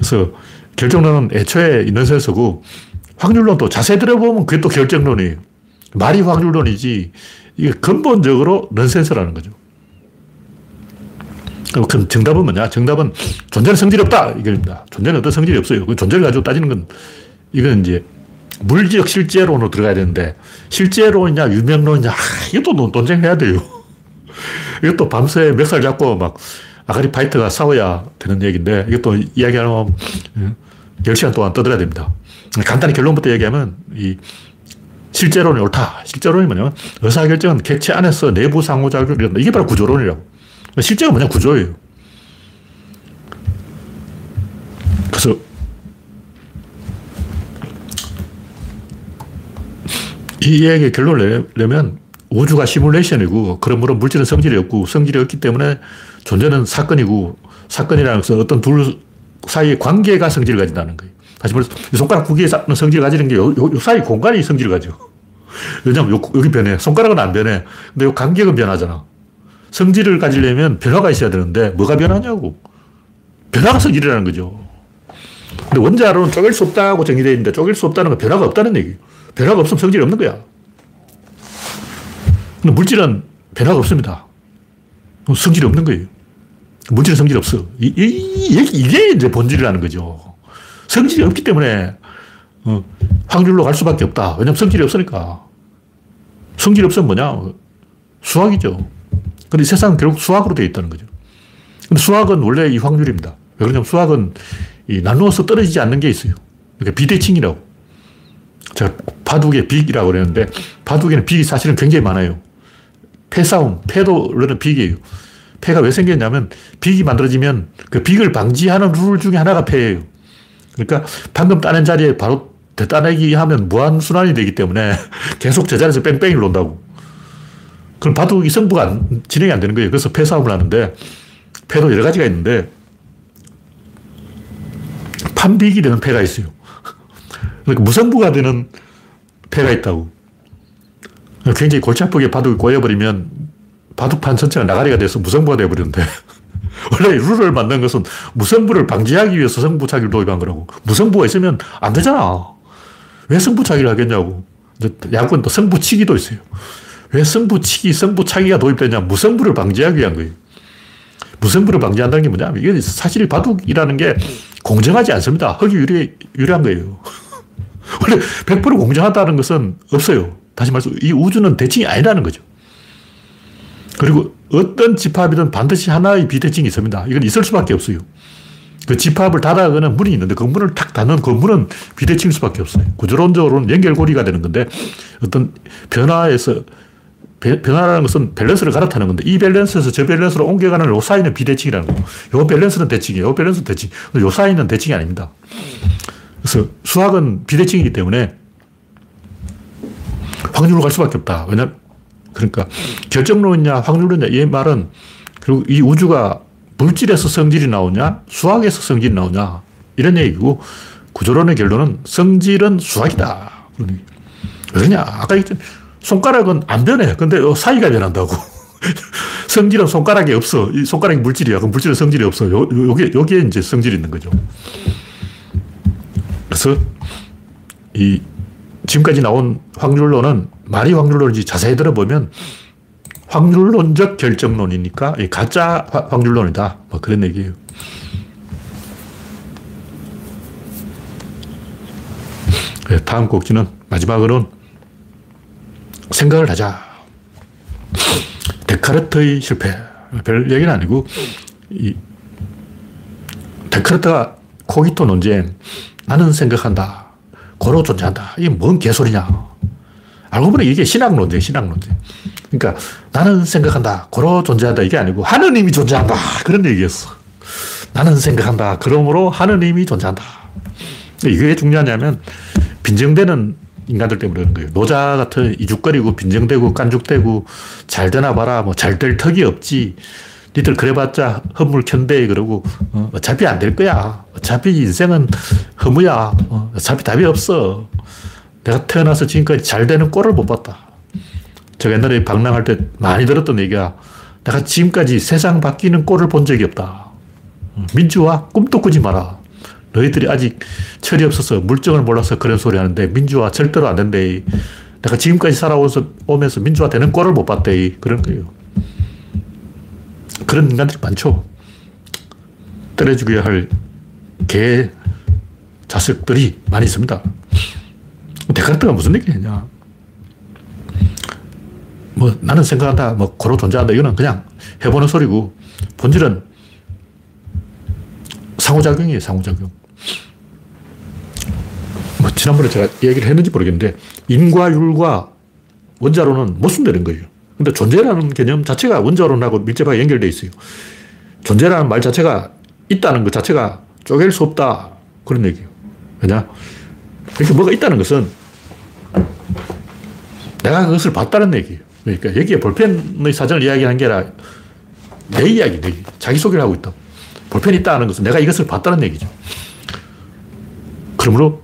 그래서 결정론은 애초에 있는 센서고, 확률론도 자세히 들어보면 그게 또 결정론이에요. 말이 확률론이지, 이게 근본적으로 넌센스라는 거죠. 그럼 정답은 뭐냐? 정답은 존재는 성질이 없다. 이겁니다. 존재는 어떤 성질이 없어요. 그 존재를 가지고 따지는 건 이건 이제 물리적 실제론으로 들어가야 되는데 실제론이냐 유명론이냐 아, 이것도 논쟁해야 돼요. 이것도 밤새 멱살 잡고 막 아가리 파이터가 싸워야 되는 얘기인데 이것도 이야기하면 10시간 예, 동안 떠들어야 됩니다. 간단히 결론부터 얘기하면 이 실제론이 옳다. 실제론이 뭐냐면 의사결정은 객체 안에서 내부 상호작용을 이런다. 이게 바로 구조론이라고. 실제가 뭐냐 구조예요. 그래서 이 이야기의 결론을 내면 우주가 시뮬레이션이고 그러므로 물질은 성질이 없고 성질이 없기 때문에 존재는 사건이고 사건이라는 것은 어떤 둘 사이의 관계가 성질을 가진다는 거예요. 다시 말해서 손가락 두 개의 성질을 가지는 게 요, 요 사이 공간이 성질을 가져. 왜냐면 여기 변해. 손가락은 안 변해. 근데 요 간격은 변하잖아. 성질을 가지려면 변화가 있어야 되는데 뭐가 변하냐고. 변화가 성질이라는 거죠. 근데 원자로는 쪼갤 수 없다고 정의되어 있는데 쪼갤 수 없다는 건 변화가 없다는 얘기예요. 변화가 없으면 성질이 없는 거야. 근데 물질은 변화가 없습니다. 성질이 없는 거예요. 물질은 성질이 없어. 이, 이, 이게 이제 본질이라는 거죠. 성질이 없기 때문에 어, 확률로 갈 수밖에 없다. 왜냐면 성질이 없으니까. 성질이 없으면 뭐냐? 수학이죠. 근데 세상은 결국 수학으로 되어 있다는 거죠. 근데 수학은 원래 이 확률입니다. 왜 그러냐면 수학은 이 나누어서 떨어지지 않는 게 있어요. 그러니까 비대칭이라고. 제가 바둑의 빅이라고 그랬는데 바둑에는 빅이 사실은 굉장히 많아요. 패싸움, 패도 원래는 빅이에요. 패가 왜 생겼냐면 빅이 만들어지면 그 빅을 방지하는 룰 중에 하나가 패예요. 그러니까 방금 따낸 자리에 바로 대따내기 하면 무한순환이 되기 때문에 계속 제자리에서 뺑뺑이를 논다고. 그럼 바둑이 승부가 안, 진행이 안 되는 거예요. 그래서 패싸움을 하는데, 패도 여러 가지가 있는데, 판빅이 되는 패가 있어요. 그러니까 무승부가 되는 패가 있다고. 굉장히 골치 아프게 바둑이 꼬여버리면 바둑판 전체가 나가리가 돼서 무승부가 되어버리는데, 원래 룰을 만든 것은 무승부를 방지하기 위해서 승부차기를 도입한 거라고. 무승부가 있으면 안 되잖아. 왜 승부차기를 하겠냐고. 야구는 또 승부치기도 있어요. 왜 승부치기, 승부차기가 도입되냐? 무승부를 방지하기 위한 거예요. 무승부를 방지한다는 게 뭐냐면 이게 사실 바둑이라는 게 공정하지 않습니다. 허기 유리, 유리한 거예요. 원래 100% 공정하다는 것은 없어요. 다시 말해서 이 우주는 대칭이 아니라는 거죠. 그리고 어떤 집합이든 반드시 하나의 비대칭이 있습니다. 이건 있을 수밖에 없어요. 그 집합을 닫아가는 문이 있는데 그 문을 탁 닫는 그 문은 비대칭일 수밖에 없어요. 구조론적으로는 연결고리가 되는 건데 어떤 변화에서 변화라는 것은 밸런스를 갈아타는 건데 이 밸런스에서 저 밸런스로 옮겨가는 요 사이는 비대칭이라는 거고 요 밸런스는 대칭이에요. 요 밸런스는 대칭. 요 사이는 대칭이 아닙니다. 그래서 수학은 비대칭이기 때문에 확률로 갈 수밖에 없다. 왜냐 그러니까 결정론이냐 확률론이냐 이 말은 그리고 이 우주가 물질에서 성질이 나오냐 수학에서 성질이 나오냐 이런 얘기고 구조론의 결론은 성질은 수학이다. 왜냐 아까 얘기했 손가락은 안 변해. 근데 사이가 변한다고. 성질은 손가락에 없어. 이 손가락이 물질이야. 그럼 물질은 성질이 없어. 요, 요게, 여기에 이제 성질이 있는 거죠. 그래서 이 지금까지 나온 확률론은 말이 확률론인지 자세히 들어보면 확률론적 결정론이니까 가짜 확률론이다. 뭐 그런 얘기예요. 다음 곡지는 마지막으로는 생각을 하자. 데카르트의 실패. 별 얘기는 아니고, 이, 데카르트가 코기토 논쟁, 나는 생각한다. 고로 존재한다. 이게 뭔 개소리냐. 알고 보니 이게 신학 논쟁, 신학 논쟁. 그러니까 나는 생각한다. 고로 존재한다. 이게 아니고 하느님이 존재한다. 그런 얘기였어. 나는 생각한다. 그러므로 하느님이 존재한다. 이게 왜 중요하냐면 빈정되는 인간들 때문에 그런 거예요. 노자 같은 이죽거리고 빈정대고 깐죽대고 잘 되나 봐라. 뭐 잘 될 턱이 없지. 니들 그래봤자 허물 견대 그러고 어, 차피 안 될 거야. 어차피 인생은 허무야. 어, 차피 답이 없어. 내가 태어나서 지금까지 잘 되는 꼴을 못 봤다. 제가 옛날에 방랑할 때 많이 들었던 얘기가 내가 지금까지 세상 바뀌는 꼴을 본 적이 없다. 어, 민주화 꿈도 꾸지 마라. 너희들이 아직 철이 없어서 물정을 몰라서 그런 소리 하는데 민주화 절대로 안 된대. 내가 지금까지 살아오면서 민주화 되는 꼴을 못 봤대. 그런 거예요. 그런 인간들이 많죠. 때려 죽여야 할 개, 자식들이 많이 있습니다. 데카르트가 무슨 얘기냐. 뭐, 나는 생각한다, 뭐, 고로 존재한다. 이거는 그냥 해보는 소리고, 본질은 상호작용이에요, 상호작용. 뭐 지난번에 제가 얘기를 했는지 모르겠는데 인과 율과 원자로는 못 쓴다는 거예요. 근데 존재라는 개념 자체가 원자론하고 밀접하게 연결되어 있어요. 존재라는 말 자체가 있다는 것 자체가 쪼갤 수 없다. 그런 얘기예요. 왜냐? 그러니까 뭐가 있다는 것은 내가 그것을 봤다는 얘기예요. 그러니까 여기에 볼펜의 사정을 이야기하는 게 아니라 내 이야기, 내 자기소개를 하고 있다. 볼펜이 있다는 것은 내가 이것을 봤다는 얘기죠. 그러므로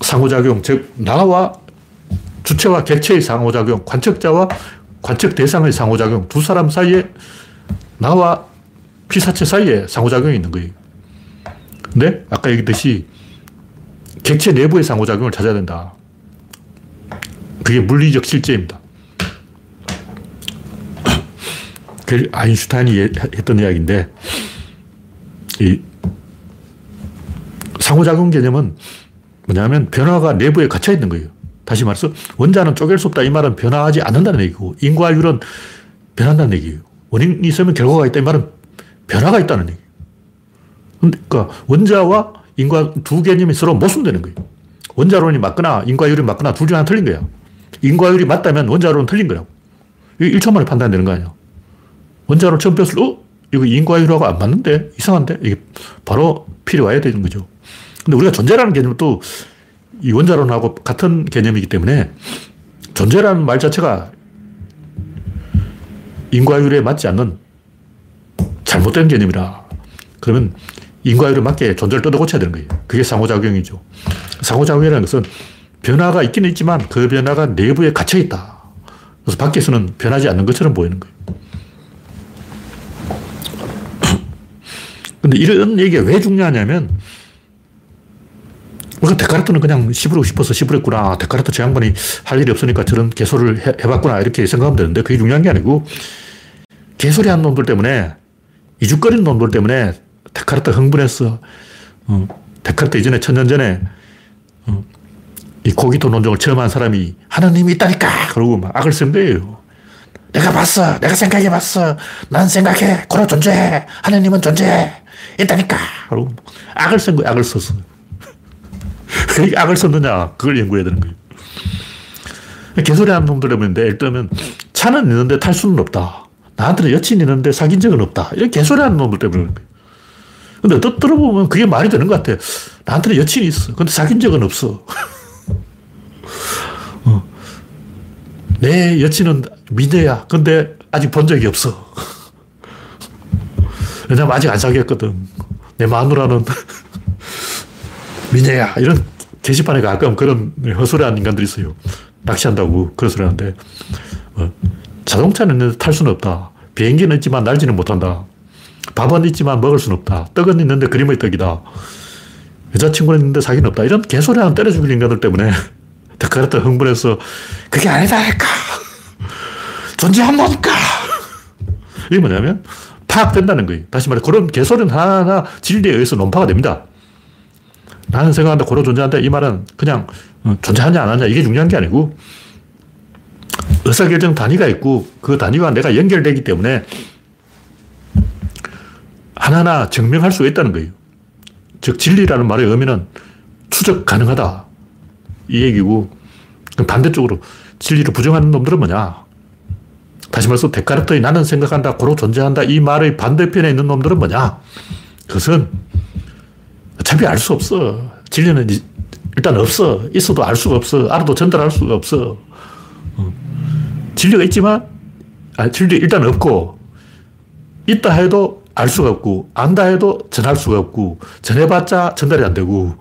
상호작용, 즉, 나와 주체와 객체의 상호작용, 관측자와 관측 대상의 상호작용, 두 사람 사이에 나와 피사체 사이에 상호작용이 있는 거예요. 근데 아까 얘기했듯이 객체 내부의 상호작용을 찾아야 된다. 그게 물리적 실제입니다. 그 아인슈타인이 했던 이야기인데, 이 상호작용 개념은 뭐냐면 변화가 내부에 갇혀 있는 거예요. 다시 말해서 원자는 쪼갤 수 없다 이 말은 변화하지 않는다는 얘기고 인과율은 변한다는 얘기예요. 원인이 있으면 결과가 있다 이 말은 변화가 있다는 얘기예요. 그러니까 원자와 인과 두 개념이 서로 모순되는 거예요. 원자론이 맞거나 인과율이 맞거나 둘 중 하나 틀린 거야. 인과율이 맞다면 원자론은 틀린 거라고. 이게 1초 만에 판단되는 거 아니야. 원자론 처음 뺐을 때, 어? 이거 인과율하고 안 맞는데? 이상한데? 이게 바로 필요 와야 되는 거죠. 근데 우리가 존재라는 개념은 또이 원자론하고 같은 개념이기 때문에 존재라는 말 자체가 인과율에 맞지 않는 잘못된 개념이라. 그러면 인과율에 맞게 존재를 뜯어 고쳐야 되는 거예요. 그게 상호작용이죠. 상호작용이라는 것은 변화가 있기는 있지만 그 변화가 내부에 갇혀 있다. 그래서 밖에서는 변하지 않는 것처럼 보이는 거예요. 근데 이런 얘기가 왜 중요하냐면 그러니까 데카르트는 그냥 씹으고 싶어서 씹으랬구나. 데카르트 저 양반이 할 일이 없으니까 저런 개소를 해, 봤구나 이렇게 생각하면 되는데 그게 중요한 게 아니고 개소리 한 놈들 때문에 이죽거리는 놈들 때문에 데카르트 흥분했어. 어, 데카르트 이전에 천년 전에 어, 이 고기도 논쟁을 처음 한 사람이 하나님이 있다니까 그러고 막 악을 쓴 거예요. 내가 봤어. 내가 생각해 봤어. 난 생각해. 고로 존재해. 하나님은 존재해. 있다니까. 그러고 악을 쓴 거야. 악을 썼어. 왜 악을 썼느냐. 그걸 연구해야 되는 거예요. 개소리 하는 놈들 때문인데, 예를 들면, 차는 있는데 탈 수는 없다. 나한테는 여친이 있는데 사귄 적은 없다. 이런 개소리 하는 놈들 때문에 그런 거예요. 근데 또 들어보면 그게 말이 되는 것 같아. 나한테는 여친이 있어. 근데 사귄 적은 없어. 어. 내 여친은 미녀야. 근데 아직 본 적이 없어. 왜냐면 아직 안 사귀었거든. 내 마누라는 미녀야. 이런 게시판에 가끔 그런 허술한 인간들이 있어요. 낚시한다고 그런 소리 하는데, 어, 자동차는 탈 수는 없다. 비행기는 있지만 날지는 못한다. 밥은 있지만 먹을 수는 없다. 떡은 있는데 그림의 떡이다. 여자친구는 있는데 사귀는 없다. 이런 개소리 하나 때려 죽일 인간들 때문에 데카르트 흥분해서 그게 아니다니까. 존재한다니까. 이게 뭐냐면 파악된다는 거예요. 다시 말해 그런 개소리는 하나하나 진리에 의해서 논파가 됩니다. 나는 생각한다, 고로 존재한다. 이 말은 그냥 어, 존재하냐 안 하냐 이게 중요한 게 아니고 의사결정 단위가 있고 그 단위와 내가 연결되기 때문에 하나하나 증명할 수 있다는 거예요. 즉, 진리라는 말의 의미는 추적 가능하다. 이 얘기고, 반대쪽으로 진리를 부정하는 놈들은 뭐냐? 다시 말해서 데카르트의 나는 생각한다, 고로 존재한다, 이 말의 반대편에 있는 놈들은 뭐냐? 그것은 어차피 알 수 없어. 진리는 일단 없어. 있어도 알 수가 없어. 알아도 전달할 수가 없어. 어. 진리가 있지만, 아, 진리 일단 없고, 있다 해도 알 수가 없고, 안다 해도 전할 수가 없고, 전해봤자 전달이 안 되고,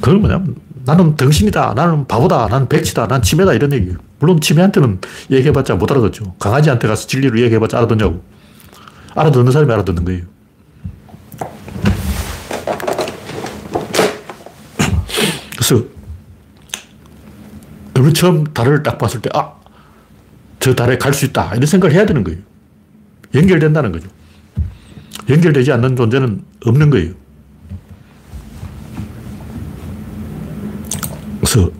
그건 뭐냐면, 나는 덩신이다, 나는 바보다, 나는 백치다, 난 치매다, 이런 얘기 물론 치매한테는 얘기해봤자 못 알아듣죠. 강아지한테 가서 진리를 얘기해봤자 알아듣냐고. 알아듣는 사람이 알아듣는 거예요. 그래서, 우리 처음 달을 딱 봤을 때, 아, 저 달에 갈 수 있다. 이런 생각을 해야 되는 거예요. 연결된다는 거죠. 연결되지 않는 존재는 없는 거예요. 그래서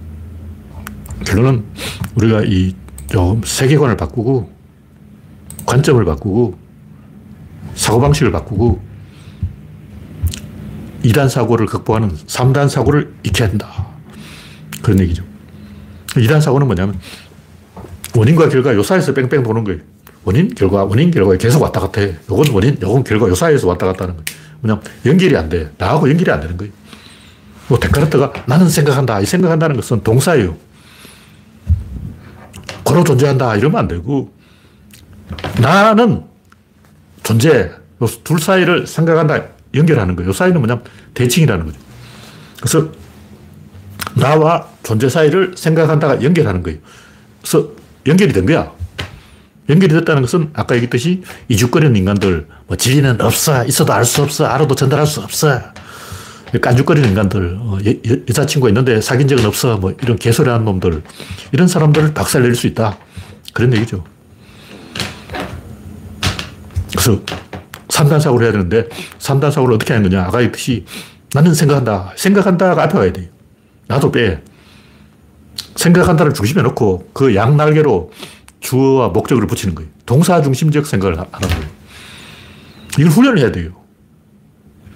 결론은 우리가 이 좀 세계관을 바꾸고 관점을 바꾸고 사고방식을 바꾸고 2단 사고를 극복하는 3단 사고를 익혀야 한다. 그런 얘기죠. 2단 사고는 뭐냐면 원인과 결과 요 사이에서 뺑뺑 도는 거예요. 원인, 결과, 원인, 결과 계속 왔다 갔다 해. 요건 원인, 요건 결과, 요 사이에서 왔다 갔다 하는 거예요. 뭐냐 연결이 안 돼. 나하고 연결이 안 되는 거예요. 뭐, 데카르트가 나는 생각한다. 이 생각한다는 것은 동사예요. 고로 존재한다. 이러면 안 되고, 나는 존재, 둘 사이를 생각한다. 연결하는 거예요. 요 사이는 뭐냐면 대칭이라는 거죠. 그래서 나와 존재 사이를 생각한다가 연결하는 거예요. 그래서 연결이 된 거야. 연결이 됐다는 것은 아까 얘기했듯이 이죽거리는 인간들, 뭐 진리는 없어. 있어도 알 수 없어. 알아도 전달할 수 없어. 깐죽거리는 인간들, 어, 여, 여자친구가 있는데 사귄 적은 없어. 뭐 이런 개소리 하는 놈들. 이런 사람들을 박살 낼수 있다. 그런 얘기죠. 그래서 3단 사고를 해야 되는데 3단 사고를 어떻게 하는 거냐. 아까 얘기했듯이 나는 생각한다. 생각한다가 앞에 와야 돼요. 나도 빼. 생각한다를 중심에 놓고 그 양날개로 주어와 목적을 붙이는 거예요. 동사 중심적 생각을 하는 거예요. 이걸 훈련을 해야 돼요.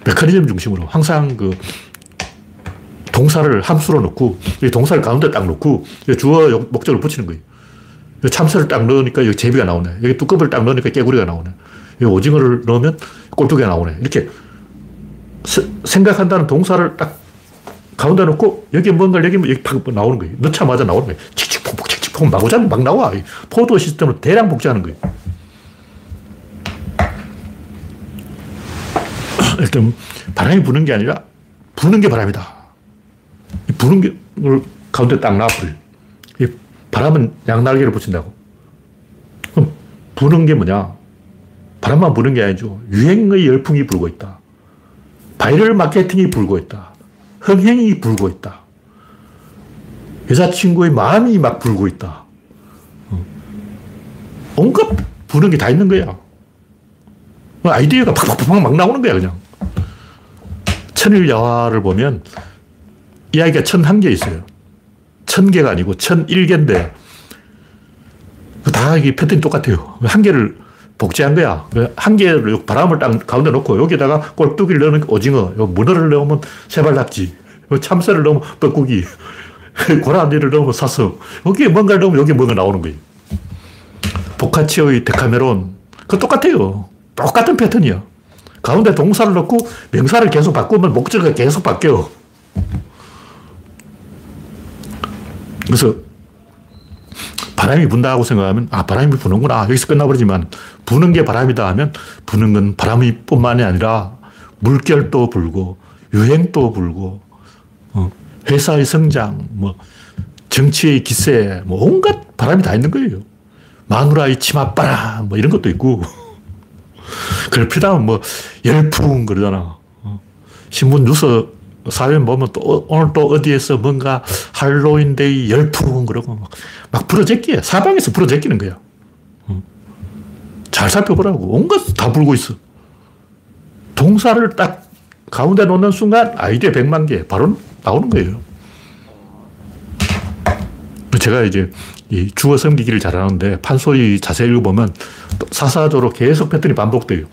메커니즘 중심으로. 항상 그 동사를 함수로 넣고, 동사를 가운데 딱 놓고, 주어 목적을 붙이는 거예요. 참새를 딱 넣으니까 여기 제비가 나오네. 여기 뚜껑을 딱 넣으니까 깨구리가 나오네. 여기 오징어를 넣으면 꼴뚜기가 나오네. 이렇게 생각한다는 동사를 딱 가운데 놓고 여기 뭔가 여기 여기 팍 나오는 거예요. 넣자마자 나오는 거예요. 칙칙폭폭 칙칙폭 마구잡이 막 나와. 포도 시스템으로 대량 복제하는 거예요. 일단 바람이 부는 게 아니라 부는 게 바람이다. 부는 게 가운데 딱 놔버려. 바람은 양날개를 붙인다고. 그럼 부는 게 뭐냐? 바람만 부는 게 아니죠. 유행의 열풍이 불고 있다. 바이럴 마케팅이 불고 있다. 흥행이 불고 있다. 여자친구의 마음이 막 불고 있다. 어. 온갖 부는 게 다 있는 거야. 아이디어가 팍팍팍 막 나오는 거야, 그냥. 천일야화를 보면 이야기가 천한 개 있어요. 천 개가 아니고 천일 개인데 다 이게 패턴이 똑같아요. 한 개를 복제한 거야. 한 개를 바람을 딱 가운데 놓고 여기다가 꼴뚜기를 넣으면 오징어, 문어를 넣으면 세발낙지, 참새를 넣으면 뻐꾸기, 고라니를 넣으면 사서 여기에 뭔가를 넣으면 여기에 뭔가 나오는 거예요. 보카치오의 데카메론. 그 똑같아요. 똑같은 패턴이야. 가운데 동사를 넣고 명사를 계속 바꾸면 목적어가 계속 바뀌어. 그래서 바람이 분다고 생각하면 아 바람이 부는구나 여기서 끝나버리지만 부는 게 바람이다 하면 부는 건 바람이 뿐만이 아니라 물결도 불고 유행도 불고 어, 회사의 성장 뭐 정치의 기세 뭐 온갖 바람이 다 있는 거예요 마누라의 치맛바람 뭐 이런 것도 있고 그걸 피다면 뭐 열풍 그러잖아 어, 신문 뉴스 사연 보면 또 오늘 또 어디에서 뭔가 할로윈데이 열풍 그러고 막, 막 부러제끼야. 사방에서 부러제끼는 거야. 잘 살펴보라고. 온갖 다 불고 있어. 동사를 딱 가운데 놓는 순간 아이디어 100만 개 바로 나오는 거예요. 제가 이제 이 주어 섬기기를 잘하는데 판소리 자세히 읽어보면 사사적으로 계속 패턴이 반복돼요.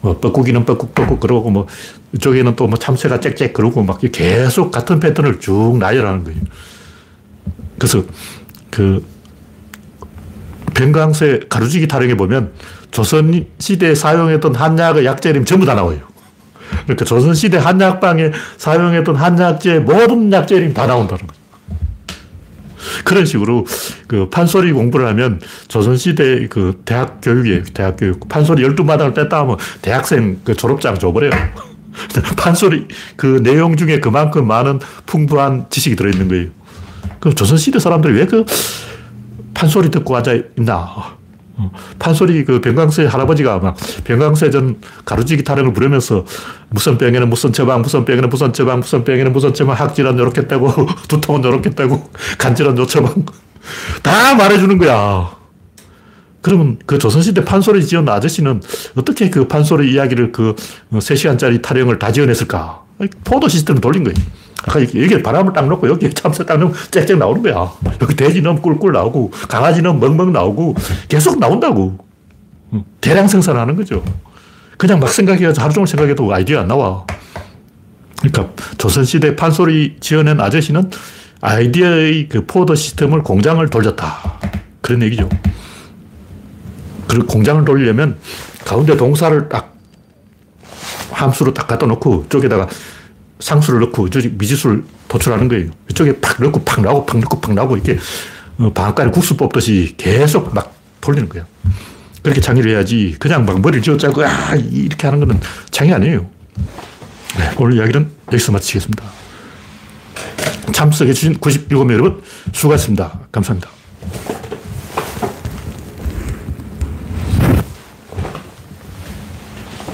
뭐 뻐꾸기는 뻐꾹 뻐꾹 그러고 뭐 이쪽에는 또 뭐 참새가 짹짹 그러고 막 계속 같은 패턴을 쭉 나열하는 거예요. 그래서 그 변광세 가루지기 타령에 보면 조선 시대에 사용했던 한약의 약재림 전부 다 나와요. 그러니까 조선시대 한약방에 사용했던 한약재 모든 약재림 다 나온다는 거죠. 그런 식으로 그 판소리 공부를 하면 조선시대 그 대학 교육에 대학 교육 판소리 12마당을 뺐다 하면 대학생 그 졸업장 줘버려요. 판소리 그 내용 중에 그만큼 많은 풍부한 지식이 들어있는 거예요. 그럼 조선시대 사람들이 왜 그 판소리 듣고 앉아 있나? 어, 판소리 그 병강세 할아버지가 막 병강세전 가루지기 타령을 부르면서 무슨 병에는 무슨 처방, 무슨 병에는 무슨 처방, 무슨 병에는 무슨 처방, 학질은 요렇게 떼고, 두통은 요렇게 떼고, 간질은 요 처방. 다 말해주는 거야. 그러면 그 조선시대 판소리 지은 아저씨는 어떻게 그 판소리 이야기를 그 3시간짜리 타령을 다 지어냈을까? 포도 시스템을 돌린 거예요. 아까 여기 바람을 딱 넣고 여기 참새 딱 넣으면 짹짹 나오는 거야. 여기 돼지 넣으면 꿀꿀 나오고 강아지 넣으면 멍멍 나오고 계속 나온다고. 대량 생산하는 거죠. 그냥 막 생각해서 하루 종일 생각해도 아이디어 안 나와. 그러니까 조선시대 판소리 지어낸 아저씨는 아이디어의 그 포더 시스템을 공장을 돌렸다. 그런 얘기죠. 그 공장을 돌리려면 가운데 동사를 딱 함수로 딱 갖다 놓고 쪽에다가 상수를 넣고 미지수를 도출하는 거예요. 이쪽에 팍 넣고 팍 나오고 팍 넣고 팍 나오고 이렇게 어, 방앗간에 국수 뽑듯이 계속 막 돌리는 거예요. 그렇게 창의를 해야지 그냥 막 머리를 쥐어짜고 아, 이렇게 하는 거는 창의 아니에요. 네, 오늘 이야기는 여기서 마치겠습니다. 참석해주신 97명 여러분 수고하셨습니다. 감사합니다.